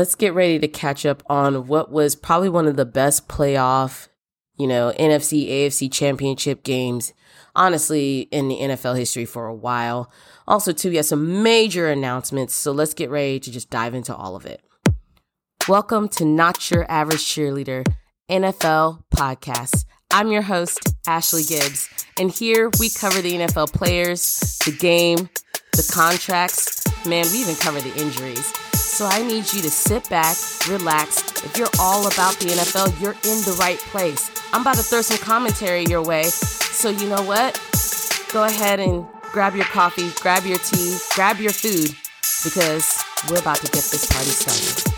let's get ready to catch up on what was probably one of the best playoff, you know, NFC, AFC championship games, honestly, in the NFL history for a while. Also, too, we have some major announcements. So let's get ready to just dive into all of it. Welcome to Not Your Average Cheerleader NFL Podcast. I'm your host, Ashley Gibbs, and here we cover the NFL players, the game, the contracts. Man, we even cover the injuries. So I need you to sit back, relax. If you're all about the NFL, you're in the right place. I'm about to throw some commentary your way. So you know what? Go ahead and grab your coffee, grab your tea, grab your food, because we're about to get this party started.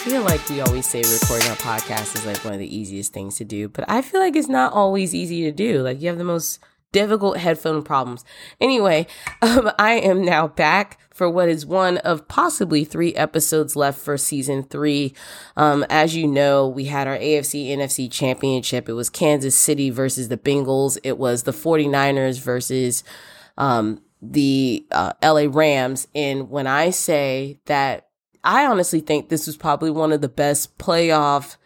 I feel like we always say recording a podcast is like one of the easiest things to do, but I feel like it's not always easy to do. Like you have the most difficult headphone problems. Anyway, um, I am now back for what is one of possibly three episodes left for season three. Um, as you know, we had our AFC NFC championship. It was Kansas City versus the Bengals. It was the 49ers versus, um, the uh, LA Rams. And when I say that I honestly think this was probably one of the best playoff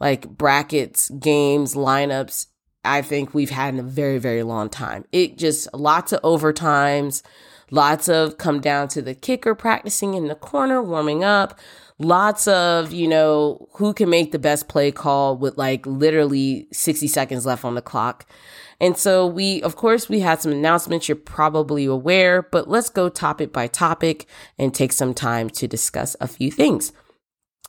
like brackets, games, lineups I think we've had in a very, very long time. It just lots of overtimes, lots of come down to the kicker practicing in the corner, warming up, lots of, you know, who can make the best play call with like literally 60 seconds left on the clock. And so we, of course, we had some announcements you're probably aware, but let's go topic by topic and take some time to discuss a few things.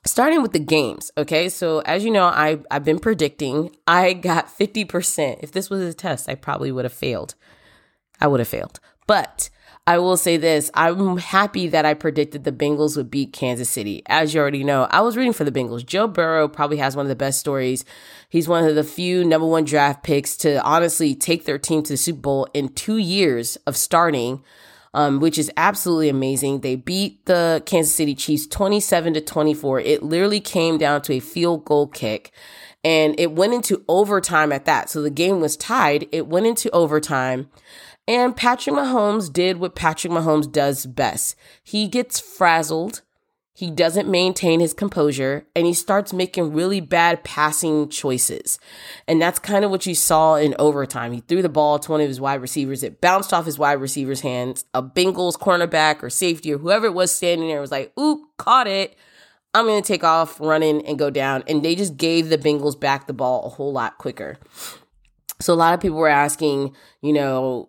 Starting with the games, okay? So as you know, I I've been predicting I got 50%. If this was a test, I probably would have failed. I would have failed. But I will say this I'm happy that I predicted the Bengals would beat Kansas City. As you already know, I was rooting for the Bengals. Joe Burrow probably has one of the best stories. He's one of the few number one draft picks to honestly take their team to the Super Bowl in two years of starting. Um, which is absolutely amazing. They beat the Kansas City Chiefs 27 to 24. It literally came down to a field goal kick and it went into overtime at that. So the game was tied. It went into overtime. And Patrick Mahomes did what Patrick Mahomes does best. He gets frazzled. He doesn't maintain his composure and he starts making really bad passing choices. And that's kind of what you saw in overtime. He threw the ball to one of his wide receivers. It bounced off his wide receiver's hands. A Bengals cornerback or safety or whoever it was standing there was like, oop, caught it. I'm going to take off running and go down. And they just gave the Bengals back the ball a whole lot quicker. So a lot of people were asking, you know,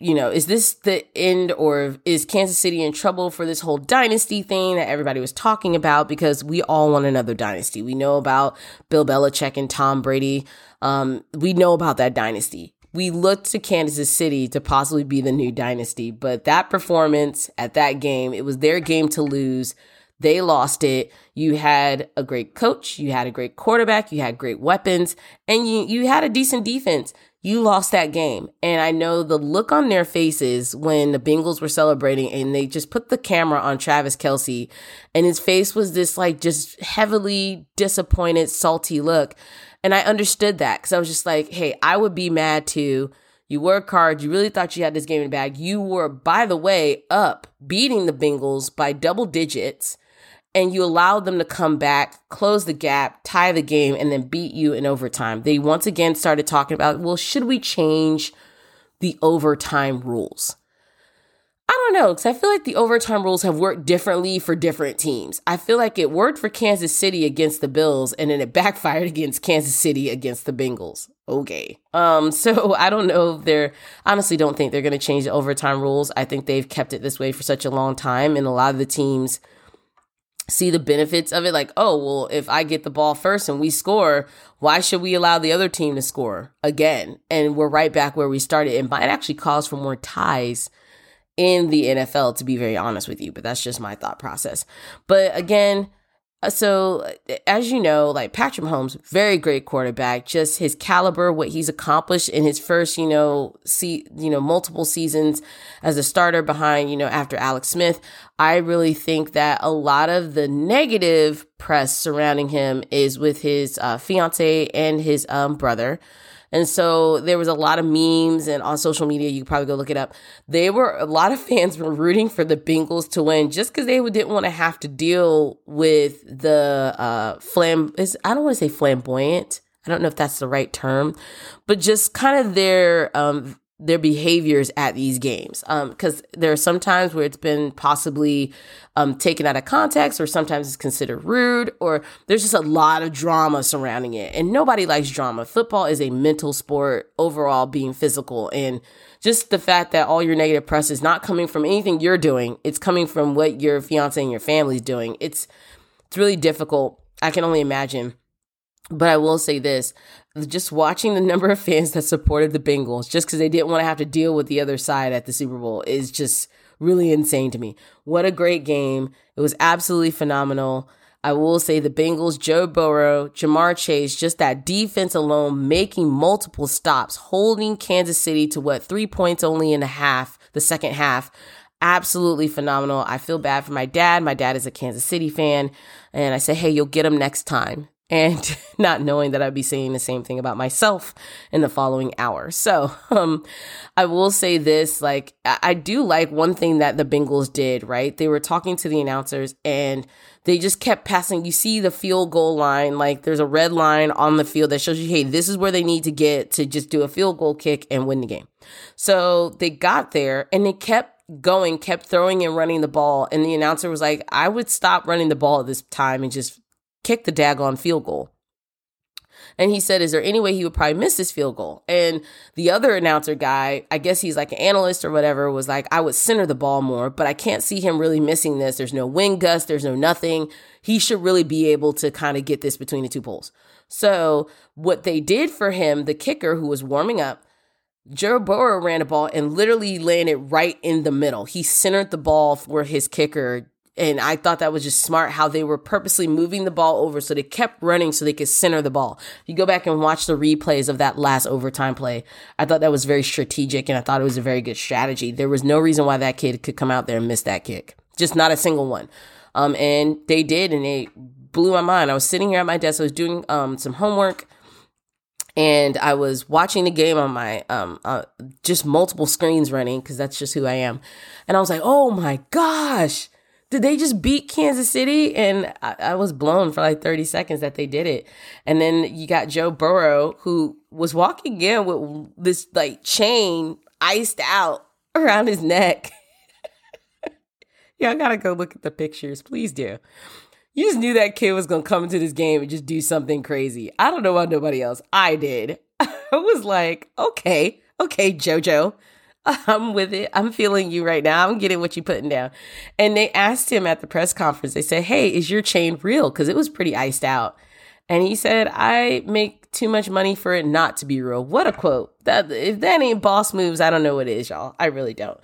you know, is this the end or is Kansas City in trouble for this whole dynasty thing that everybody was talking about? Because we all want another dynasty. We know about Bill Belichick and Tom Brady. Um, we know about that dynasty. We looked to Kansas City to possibly be the new dynasty, but that performance at that game, it was their game to lose. They lost it. You had a great coach, you had a great quarterback, you had great weapons, and you you had a decent defense you lost that game. And I know the look on their faces when the Bengals were celebrating and they just put the camera on Travis Kelce and his face was this like just heavily disappointed, salty look. And I understood that because I was just like, hey, I would be mad too. You work hard. You really thought you had this game in the bag. You were, by the way, up beating the Bengals by double digits and you allowed them to come back, close the gap, tie the game, and then beat you in overtime. They once again started talking about, well, should we change the overtime rules? I don't know, because I feel like the overtime rules have worked differently for different teams. I feel like it worked for Kansas City against the Bills, and then it backfired against Kansas City against the Bengals. Okay. Um, so I don't know if they're honestly don't think they're gonna change the overtime rules. I think they've kept it this way for such a long time, and a lot of the teams see the benefits of it like oh well if i get the ball first and we score why should we allow the other team to score again? And we're right back where we started. And it might actually cause for more ties in the nfl to be very honest with you but that's just my thought process. But again so as you know, like Patrick Mahomes, very great quarterback. Just his caliber, what he's accomplished in his first, you know, see, you know, multiple seasons as a starter behind, you know, after Alex Smith. I really think that a lot of the negative press surrounding him is with his uh, fiance and his um, brother. And so there was a lot of memes and on social media, you could probably go look it up. They were, a lot of fans were rooting for the Bengals to win just because they didn't want to have to deal with the uh, flam, I don't want to say flamboyant. I don't know if that's the right term, but just kind of their um, their behaviors at these games. Because um, there are some times where it's been possibly um, taken out of context, or sometimes it's considered rude, or there's just a lot of drama surrounding it. And nobody likes drama. Football is a mental sport, overall, being physical. And just the fact that all your negative press is not coming from anything you're doing, it's coming from what your fiance and your family's doing. It's, it's really difficult. I can only imagine. But I will say this just watching the number of fans that supported the Bengals just because they didn't want to have to deal with the other side at the Super Bowl is just really insane to me. What a great game. It was absolutely phenomenal. I will say the Bengals, Joe Burrow, Ja'Marr Chase, just that defense alone making multiple stops, holding Kansas City to what, three points only in a half, the second half. Absolutely phenomenal. I feel bad for my dad. My dad is a Kansas City fan. And I say, hey, you'll get him next time and not knowing that I'd be saying the same thing about myself in the following hour. So, um, I will say this, like, I do like one thing that the Bengals did, right? They were talking to the announcers and they just kept passing. You see the field goal line, like there's a red line on the field that shows you, hey, this is where they need to get to just do a field goal kick and win the game. So they got there and they kept going, kept throwing and running the ball. And the announcer was like, I would stop running the ball at this time and just kick the daggone field goal. And he said, Is there any way he would probably miss this field goal? And the other announcer guy, I guess he's like an analyst or whatever, was like, I would center the ball more, but I can't see him really missing this. There's no wind gust, there's no nothing. He should really be able to kind of get this between the two poles. So, what they did for him, the kicker who was warming up, Joe Burrow ran a ball and literally landed right in the middle. He centered the ball for his kicker and I thought that was just smart how they were purposely moving the ball over so they kept running so they could center the ball. You go back and watch the replays of that last overtime play, I thought that was very strategic and I thought it was a very good strategy. There was no reason why that kid could come out there and miss that kick. Just not a single one. Um, and they did, and they blew my mind. I was sitting here at my desk, I was doing um, some homework and I was watching the game on my um uh, just multiple screens running because that's just who I am. And I was like, "Oh my gosh, did they just beat Kansas City? And I, I, was blown for like 30 seconds that they did it. And then you got Joe Burrow, who was walking in with this like chain iced out around his neck. yeah, I gotta go look at the pictures. Please do. You just knew that kid was gonna come into this game and just do something crazy. I don't know about nobody else. I did. I was like, okay, okay, JoJo. I'm with it. I'm feeling you right now. I'm getting what you're putting down. And they asked him at the press conference, they said, Hey, is your chain real? Because it was pretty iced out. And he said, I make too much money for it not to be real. What a quote. That if that ain't boss moves, I don't know what it is, y'all. I really don't.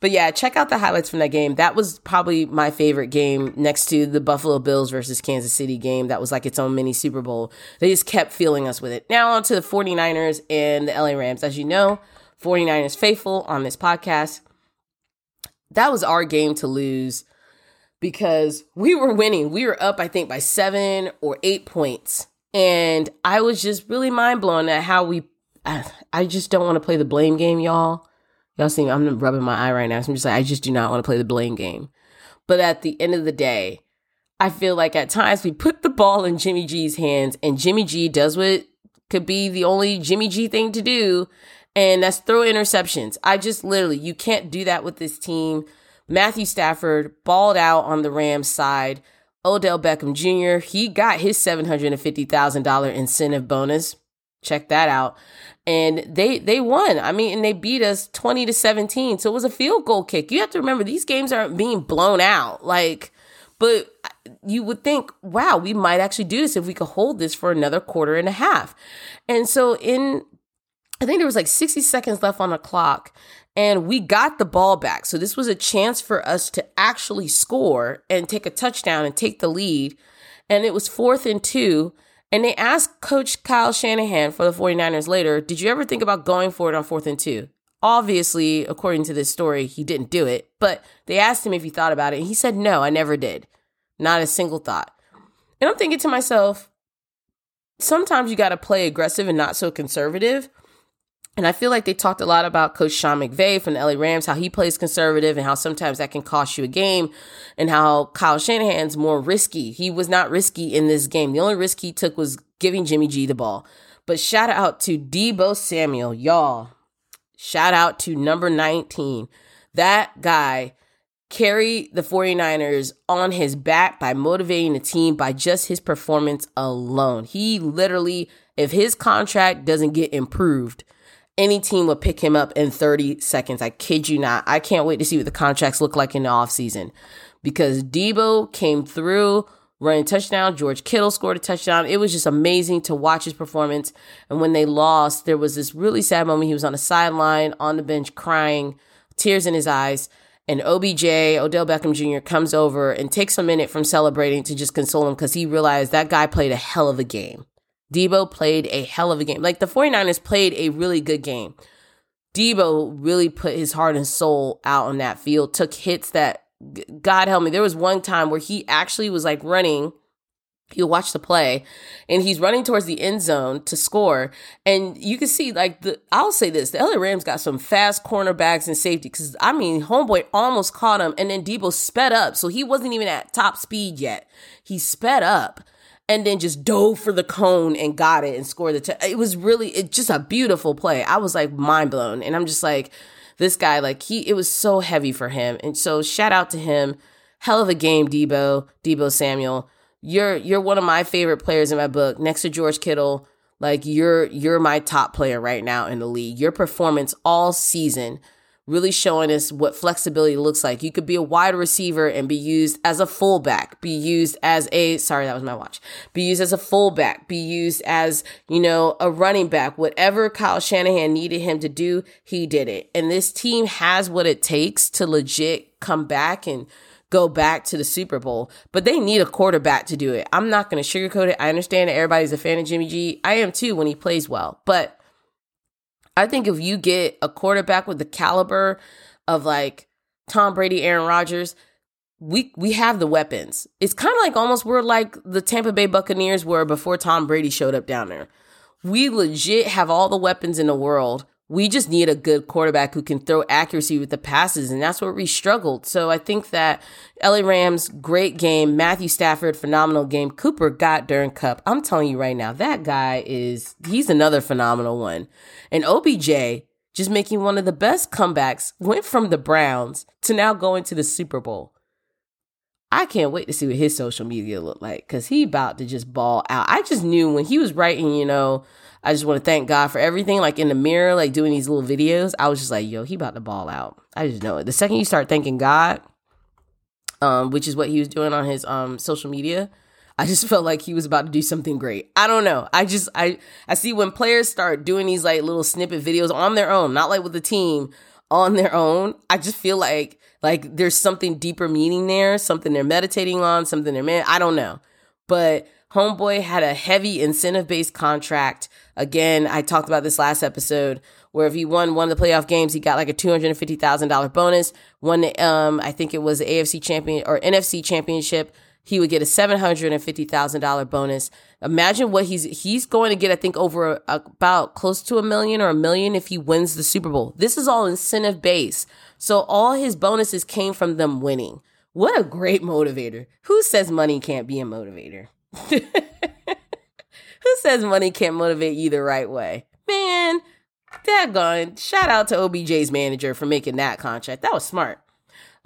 But yeah, check out the highlights from that game. That was probably my favorite game next to the Buffalo Bills versus Kansas City game. That was like its own mini Super Bowl. They just kept feeling us with it. Now on to the 49ers and the LA Rams. As you know, 49ers faithful on this podcast. That was our game to lose because we were winning. We were up, I think, by seven or eight points. And I was just really mind blown at how we, I, just don't want to play the blame game, y'all. Y'all see, I'm rubbing my eye right now. So I'm just like, I just do not want to play the blame game. But at the end of the day, I feel like at times we put the ball in Jimmy G's hands and Jimmy G does what could be the only Jimmy G thing to do and that's throw interceptions. I just literally, you can't do that with this team. Matthew Stafford balled out on the Rams side. Odell Beckham Jr., he got his $750,000 incentive bonus. Check that out. And they they won. I mean, and they beat us 20 to 17. So it was a field goal kick. You have to remember these games aren't being blown out. Like, but you would think, wow, we might actually do this if we could hold this for another quarter and a half. And so in I think there was like 60 seconds left on the clock and we got the ball back. So this was a chance for us to actually score and take a touchdown and take the lead. And it was fourth and two. And they asked Coach Kyle Shanahan for the 49ers later, Did you ever think about going for it on fourth and two? Obviously, according to this story, he didn't do it, but they asked him if he thought about it. And he said, No, I never did. Not a single thought. And I'm thinking to myself, sometimes you got to play aggressive and not so conservative. And I feel like they talked a lot about Coach Sean McVay from the LA Rams, how he plays conservative and how sometimes that can cost you a game, and how Kyle Shanahan's more risky. He was not risky in this game. The only risk he took was giving Jimmy G the ball. But shout out to Deebo Samuel, y'all. Shout out to number 19. That guy carried the 49ers on his back by motivating the team by just his performance alone. He literally, if his contract doesn't get improved, any team would pick him up in 30 seconds. I kid you not. I can't wait to see what the contracts look like in the offseason because Deebo came through running touchdown. George Kittle scored a touchdown. It was just amazing to watch his performance. And when they lost, there was this really sad moment. He was on the sideline, on the bench, crying, tears in his eyes. And OBJ, Odell Beckham Jr., comes over and takes a minute from celebrating to just console him because he realized that guy played a hell of a game. Deebo played a hell of a game. Like the 49ers played a really good game. Deebo really put his heart and soul out on that field, took hits that, God help me, there was one time where he actually was like running he'll watch the play and he's running towards the end zone to score and you can see like the i'll say this the la rams got some fast cornerbacks and safety because i mean homeboy almost caught him and then Deebo sped up so he wasn't even at top speed yet he sped up and then just dove for the cone and got it and scored the. T- it was really it just a beautiful play. I was like mind blown, and I'm just like, this guy, like he, it was so heavy for him, and so shout out to him. Hell of a game, Deebo Deebo Samuel. You're you're one of my favorite players in my book, next to George Kittle. Like you're you're my top player right now in the league. Your performance all season really showing us what flexibility looks like. You could be a wide receiver and be used as a fullback, be used as a, sorry, that was my watch, be used as a fullback, be used as, you know, a running back. Whatever Kyle Shanahan needed him to do, he did it. And this team has what it takes to legit come back and go back to the Super Bowl, but they need a quarterback to do it. I'm not going to sugarcoat it. I understand that everybody's a fan of Jimmy G. I am too when he plays well, but I think if you get a quarterback with the caliber of like Tom Brady, Aaron Rodgers, we we have the weapons. It's kind of like almost we're like the Tampa Bay Buccaneers were before Tom Brady showed up down there. We legit have all the weapons in the world we just need a good quarterback who can throw accuracy with the passes, and that's where we struggled. So I think that LA Rams, great game. Matthew Stafford, phenomenal game. Cooper got during Cup. I'm telling you right now, that guy is, he's another phenomenal one. And OBJ, just making one of the best comebacks, went from the Browns to now going to the Super Bowl. I can't wait to see what his social media look like because he about to just ball out. I just knew when he was writing, you know, I just want to thank God for everything. Like in the mirror, like doing these little videos, I was just like, yo, he about to ball out. I just know it. The second you start thanking God, um, which is what he was doing on his um social media, I just felt like he was about to do something great. I don't know. I just I I see when players start doing these like little snippet videos on their own, not like with the team, on their own. I just feel like like there's something deeper meaning there, something they're meditating on, something they're man. I don't know, but Homeboy had a heavy incentive based contract. Again, I talked about this last episode where if he won one of the playoff games, he got like a $250,000 bonus. Won, the um, I think it was the AFC champion or NFC championship. He would get a $750,000 bonus. Imagine what he's, he's going to get, I think over a, about close to a million or a million if he wins the Super Bowl. This is all incentive based. So all his bonuses came from them winning. What a great motivator. Who says money can't be a motivator? Who says money can't motivate you the right way? Man, daggone. Shout out to OBJ's manager for making that contract. That was smart.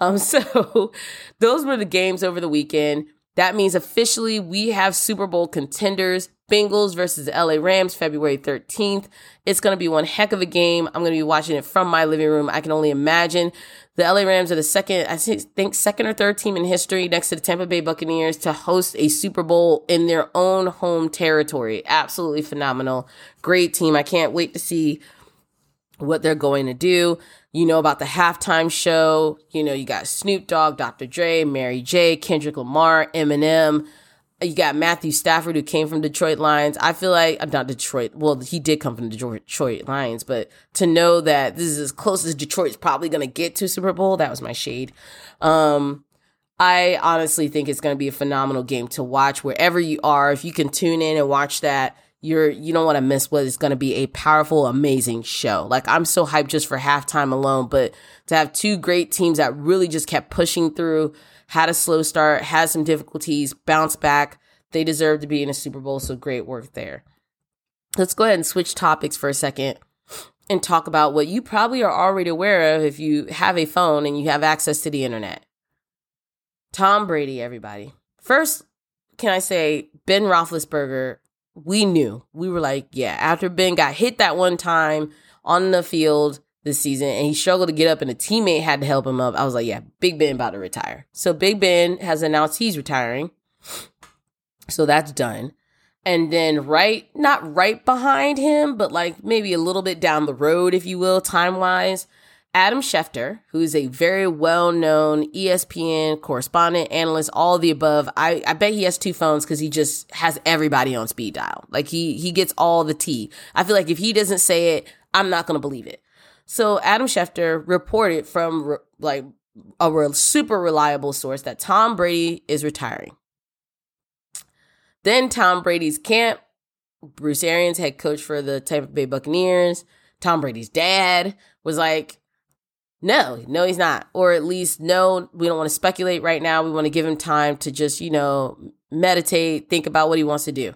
Um, so those were the games over the weekend. That means officially we have Super Bowl contenders. Bengals versus LA Rams, February 13th. It's going to be one heck of a game. I'm going to be watching it from my living room. I can only imagine. The LA Rams are the second, I think, second or third team in history next to the Tampa Bay Buccaneers to host a Super Bowl in their own home territory. Absolutely phenomenal. Great team. I can't wait to see what they're going to do. You know about the halftime show. You know, you got Snoop Dogg, Dr. Dre, Mary J, Kendrick Lamar, Eminem. You got Matthew Stafford, who came from Detroit Lions. I feel like I'm not Detroit. Well, he did come from the Detroit Lions, but to know that this is as close as Detroit's probably going to get to Super Bowl, that was my shade. Um, I honestly think it's going to be a phenomenal game to watch wherever you are. If you can tune in and watch that, you're you don't want to miss what is going to be a powerful, amazing show. Like I'm so hyped just for halftime alone, but to have two great teams that really just kept pushing through, had a slow start, had some difficulties, bounce back. They deserve to be in a Super Bowl, so great work there. Let's go ahead and switch topics for a second and talk about what you probably are already aware of if you have a phone and you have access to the internet. Tom Brady, everybody. First, can I say Ben Roethlisberger we knew. We were like, yeah, after Ben got hit that one time on the field this season and he struggled to get up and a teammate had to help him up, I was like, yeah, Big Ben about to retire. So Big Ben has announced he's retiring. So that's done. And then right, not right behind him, but like maybe a little bit down the road, if you will, time wise, Adam Schefter, who's a very well known ESPN correspondent, analyst, all the above. I, I bet he has two phones because he just has everybody on speed dial. Like he he gets all the tea. I feel like if he doesn't say it, I'm not gonna believe it. So Adam Schefter reported from re- like a real, super reliable source that Tom Brady is retiring. Then Tom Brady's camp, Bruce Arians, head coach for the Tampa Bay Buccaneers, Tom Brady's dad was like, no, no, he's not. Or at least, no, we don't want to speculate right now. We want to give him time to just, you know, meditate, think about what he wants to do.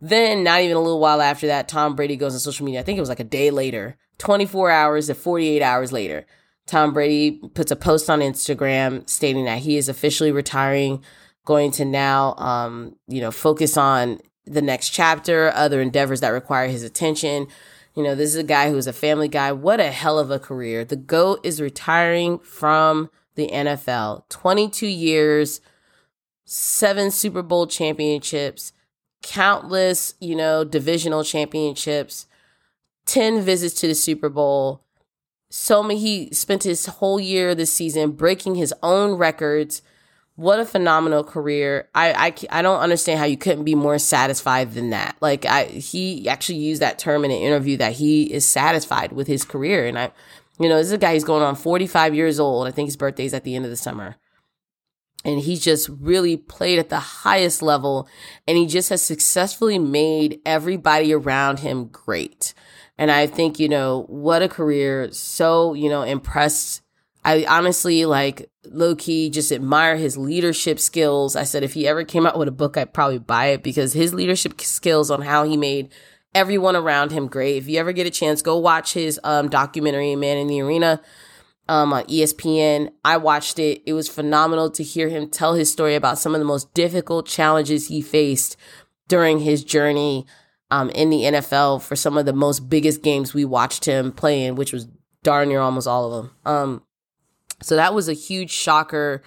Then, not even a little while after that, Tom Brady goes on social media. I think it was like a day later, 24 hours to 48 hours later. Tom Brady puts a post on Instagram stating that he is officially retiring, going to now, um, you know, focus on the next chapter, other endeavors that require his attention. You know, this is a guy who's a family guy. What a hell of a career. The GOAT is retiring from the NFL. 22 years, seven Super Bowl championships, countless, you know, divisional championships, 10 visits to the Super Bowl. So he spent his whole year this season breaking his own records what a phenomenal career. I, I, I don't understand how you couldn't be more satisfied than that. Like I, he actually used that term in an interview that he is satisfied with his career. And I, you know, this is a guy, he's going on 45 years old. I think his birthday is at the end of the summer. And he's just really played at the highest level. And he just has successfully made everybody around him great. And I think, you know, what a career. So, you know, impressed I honestly like low key just admire his leadership skills. I said if he ever came out with a book, I'd probably buy it because his leadership skills on how he made everyone around him great. If you ever get a chance, go watch his um, documentary, Man in the Arena, um, on ESPN. I watched it. It was phenomenal to hear him tell his story about some of the most difficult challenges he faced during his journey um, in the NFL for some of the most biggest games we watched him play in, which was darn near almost all of them. Um, so that was a huge shocker.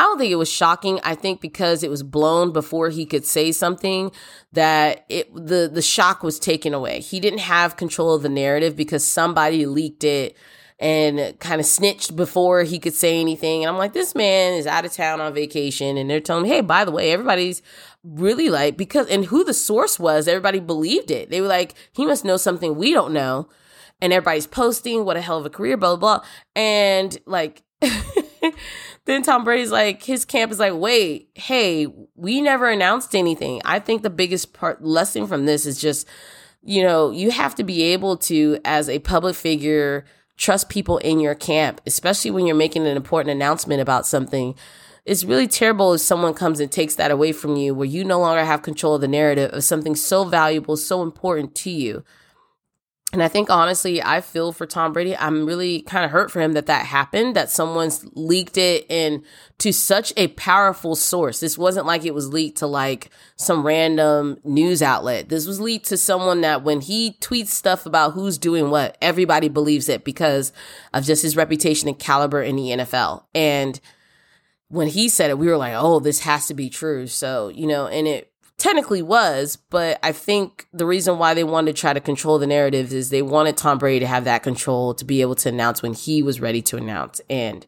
I don't think it was shocking. I think because it was blown before he could say something that it the the shock was taken away. He didn't have control of the narrative because somebody leaked it and kind of snitched before he could say anything. And I'm like, this man is out of town on vacation and they're telling me, "Hey, by the way, everybody's really like because and who the source was, everybody believed it. They were like, he must know something we don't know." And everybody's posting, what a hell of a career, blah, blah, blah. And like, then Tom Brady's like, his camp is like, wait, hey, we never announced anything. I think the biggest part lesson from this is just, you know, you have to be able to, as a public figure, trust people in your camp, especially when you're making an important announcement about something. It's really terrible if someone comes and takes that away from you, where you no longer have control of the narrative of something so valuable, so important to you. And I think honestly, I feel for Tom Brady. I'm really kind of hurt for him that that happened, that someone's leaked it and to such a powerful source. This wasn't like it was leaked to like some random news outlet. This was leaked to someone that when he tweets stuff about who's doing what, everybody believes it because of just his reputation and caliber in the NFL. And when he said it, we were like, oh, this has to be true. So, you know, and it technically was, but I think the reason why they wanted to try to control the narrative is they wanted Tom Brady to have that control to be able to announce when he was ready to announce. And,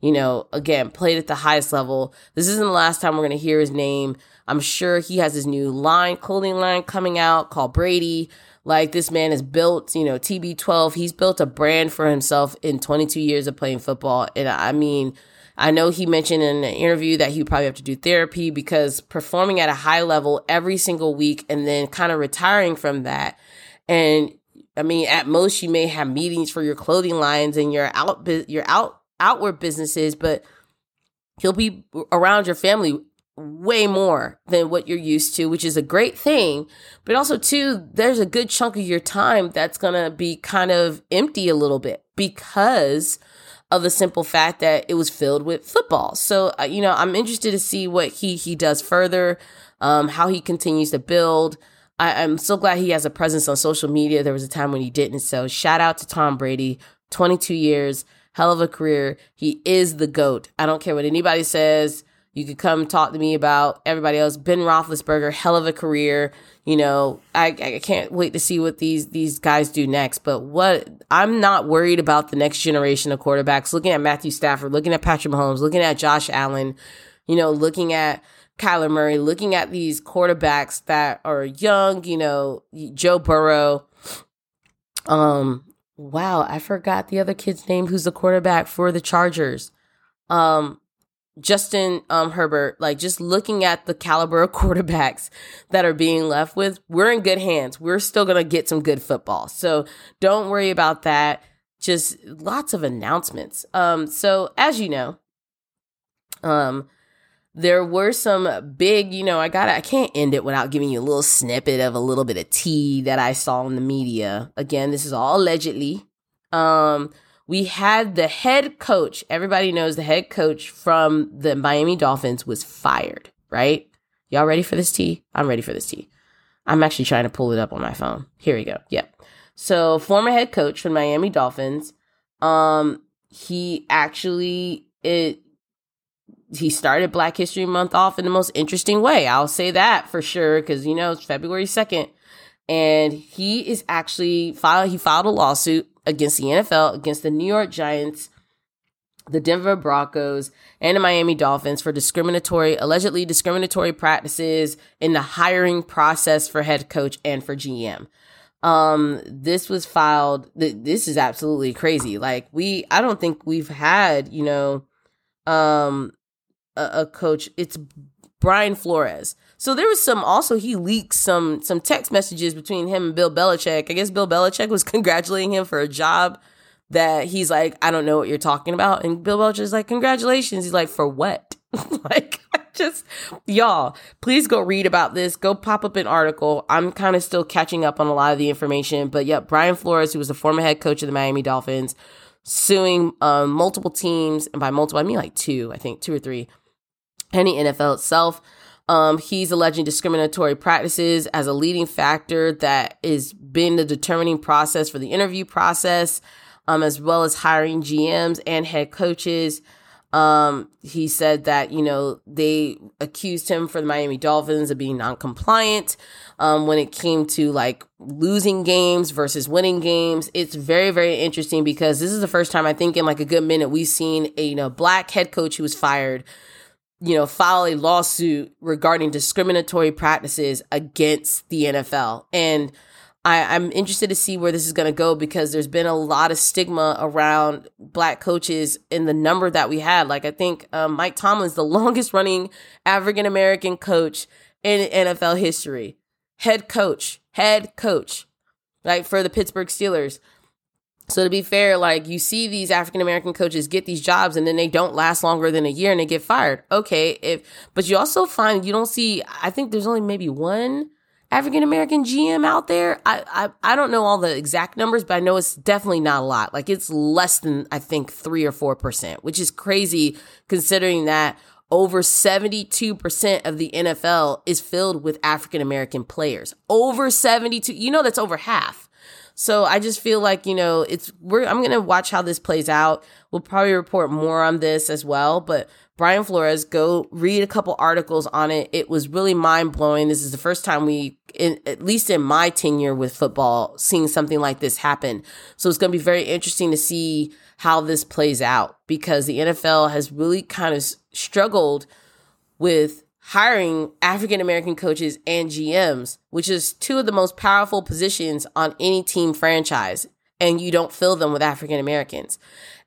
you know, again, played at the highest level. This isn't the last time we're going to hear his name. I'm sure he has his new line, clothing line coming out called Brady. Like this man has built, you know, TB12. He's built a brand for himself in 22 years of playing football. And I mean, I know he mentioned in an interview that he would probably have to do therapy because performing at a high level every single week and then kind of retiring from that. And I mean, at most you may have meetings for your clothing lines and your out your out outward businesses, but he'll be around your family way more than what you're used to, which is a great thing. But also, too, there's a good chunk of your time that's going to be kind of empty a little bit because of the simple fact that it was filled with football. So, uh, you know, I'm interested to see what he he does further, um, how he continues to build. I, I'm so glad he has a presence on social media. There was a time when he didn't. So, shout out to Tom Brady, 22 years, hell of a career. He is the GOAT. I don't care what anybody says. You could come talk to me about everybody else. Ben Roethlisberger, hell of a career. You know, I, I can't wait to see what these these guys do next. But what I'm not worried about the next generation of quarterbacks. Looking at Matthew Stafford, looking at Patrick Mahomes, looking at Josh Allen, you know, looking at Kyler Murray, looking at these quarterbacks that are young. You know, Joe Burrow. Um, wow, I forgot the other kid's name. Who's the quarterback for the Chargers? Um, Justin um, Herbert, like just looking at the caliber of quarterbacks that are being left with, we're in good hands. We're still going to get some good football. So don't worry about that. Just lots of announcements. Um, so as you know, um, there were some big, you know, I got I can't end it without giving you a little snippet of a little bit of tea that I saw in the media. Again, this is all allegedly. Um, we had the head coach. Everybody knows the head coach from the Miami Dolphins was fired, right? Y'all ready for this tea? I'm ready for this tea. I'm actually trying to pull it up on my phone. Here we go. Yep. So, former head coach from Miami Dolphins, um, he actually it he started Black History Month off in the most interesting way. I'll say that for sure because you know it's February second, and he is actually filed. He filed a lawsuit against the NFL, against the New York Giants, the Denver Broncos, and the Miami Dolphins for discriminatory, allegedly discriminatory practices in the hiring process for head coach and for GM. Um, this was filed. Th- this is absolutely crazy. Like we, I don't think we've had, you know, um, a, a coach. It's Brian Flores. So there was some also he leaked some some text messages between him and Bill Belichick. I guess Bill Belichick was congratulating him for a job that he's like, I don't know what you're talking about. And Bill Belichick's like, Congratulations. He's like, For what? like I just y'all, please go read about this. Go pop up an article. I'm kind of still catching up on a lot of the information. But yeah, Brian Flores, who was the former head coach of the Miami Dolphins, suing um, multiple teams, and by multiple I mean like two, I think two or three the NFL itself. Um, he's alleging discriminatory practices as a leading factor that has been the determining process for the interview process, um, as well as hiring GMs and head coaches. Um, he said that, you know, they accused him for the Miami Dolphins of being non-compliant um, when it came to like losing games versus winning games. It's very, very interesting because this is the first time I think in like a good minute we've seen a you know black head coach who was fired you know, file a lawsuit regarding discriminatory practices against the NFL. And I, am interested to see where this is going to go because there's been a lot of stigma around black coaches in the number that we had. Like, I think um, Mike Tomlin's the longest running African American coach in NFL history. Head coach, head coach, like for the Pittsburgh Steelers. So to be fair, like you see these African American coaches get these jobs and then they don't last longer than a year and they get fired. Okay, if but you also find you don't see I think there's only maybe one African American GM out there. I, I I don't know all the exact numbers, but I know it's definitely not a lot. Like it's less than I think 3 or 4%, which is crazy considering that over 72% of the NFL is filled with African American players. Over 72, you know that's over half. So I just feel like, you know, it's we're I'm gonna watch how this plays out. We'll probably report more on this as well. But Brian Flores, go read a couple articles on it. It was really mind blowing. This is the first time we, in, at least in my tenure with football, seeing something like this happen. So it's going to be very interesting to see how this plays out because the NFL has really kind of struggled with hiring African American coaches and GMs, which is two of the most powerful positions on any team franchise, and you don't fill them with African Americans.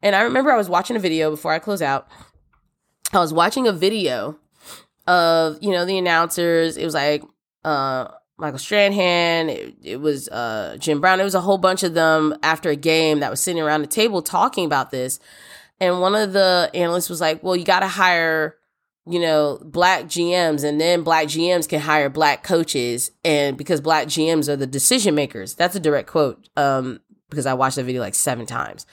And I remember I was watching a video before I close out, I was watching a video of, you know, the announcers. It was like uh Michael Strahan, it, it was uh Jim Brown. It was a whole bunch of them after a game that was sitting around the table talking about this. And one of the analysts was like, "Well, you got to hire you know, black GMs and then black GMs can hire black coaches and because black GMs are the decision makers. That's a direct quote. Um, because I watched that video like seven times.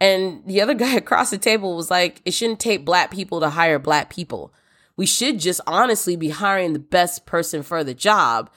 And the other guy across the table was like, it shouldn't take black people to hire black people. We should just honestly be hiring the best person for the job.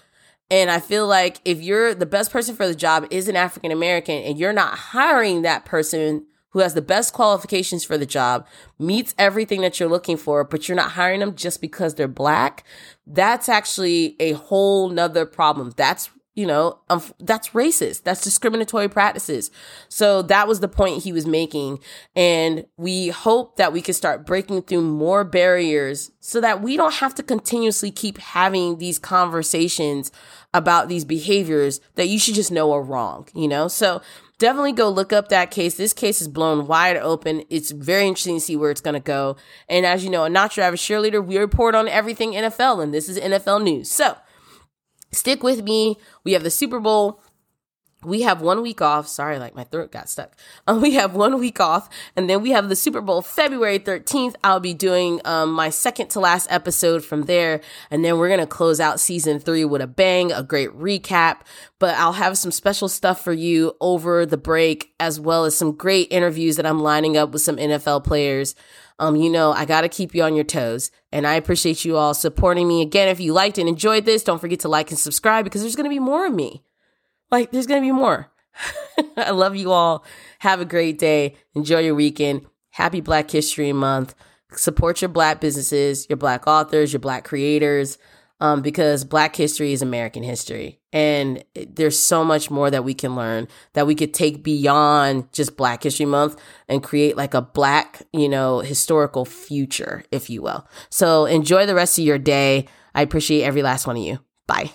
And I feel like if you're the best person for the job is an African American and you're not hiring that person who has the best qualifications for the job, meets everything that you're looking for, but you're not hiring them just because they're black, that's actually a whole nother problem. That's you know, um, that's racist. That's discriminatory practices. So that was the point he was making. And we hope that we can start breaking through more barriers so that we don't have to continuously keep having these conversations about these behaviors that you should just know are wrong, you know? So definitely go look up that case. This case is blown wide open. It's very interesting to see where it's going to go. And as you know, a Not Your Average Cheerleader, we report on everything NFL, and this is NFL news. So stick with me. We have the Super Bowl we have one week off. Sorry, like my throat got stuck. Um, we have one week off, and then we have the Super Bowl February 13th. I'll be doing um, my second to last episode from there, and then we're gonna close out season three with a bang, a great recap. But I'll have some special stuff for you over the break, as well as some great interviews that I'm lining up with some NFL players. Um, you know, I got to keep you on your toes. And I appreciate you all supporting me. Again, if you liked and enjoyed this, don't forget to like and subscribe because there's going to be more of me. Like, there's going to be more. I love you all. Have a great day. Enjoy your weekend. Happy Black History Month. Support your Black businesses, your Black authors, your Black creators, um, because Black history is American history. And there's so much more that we can learn that we could take beyond just Black History Month and create like a Black, you know, historical future, if you will. So enjoy the rest of your day. I appreciate every last one of you. Bye.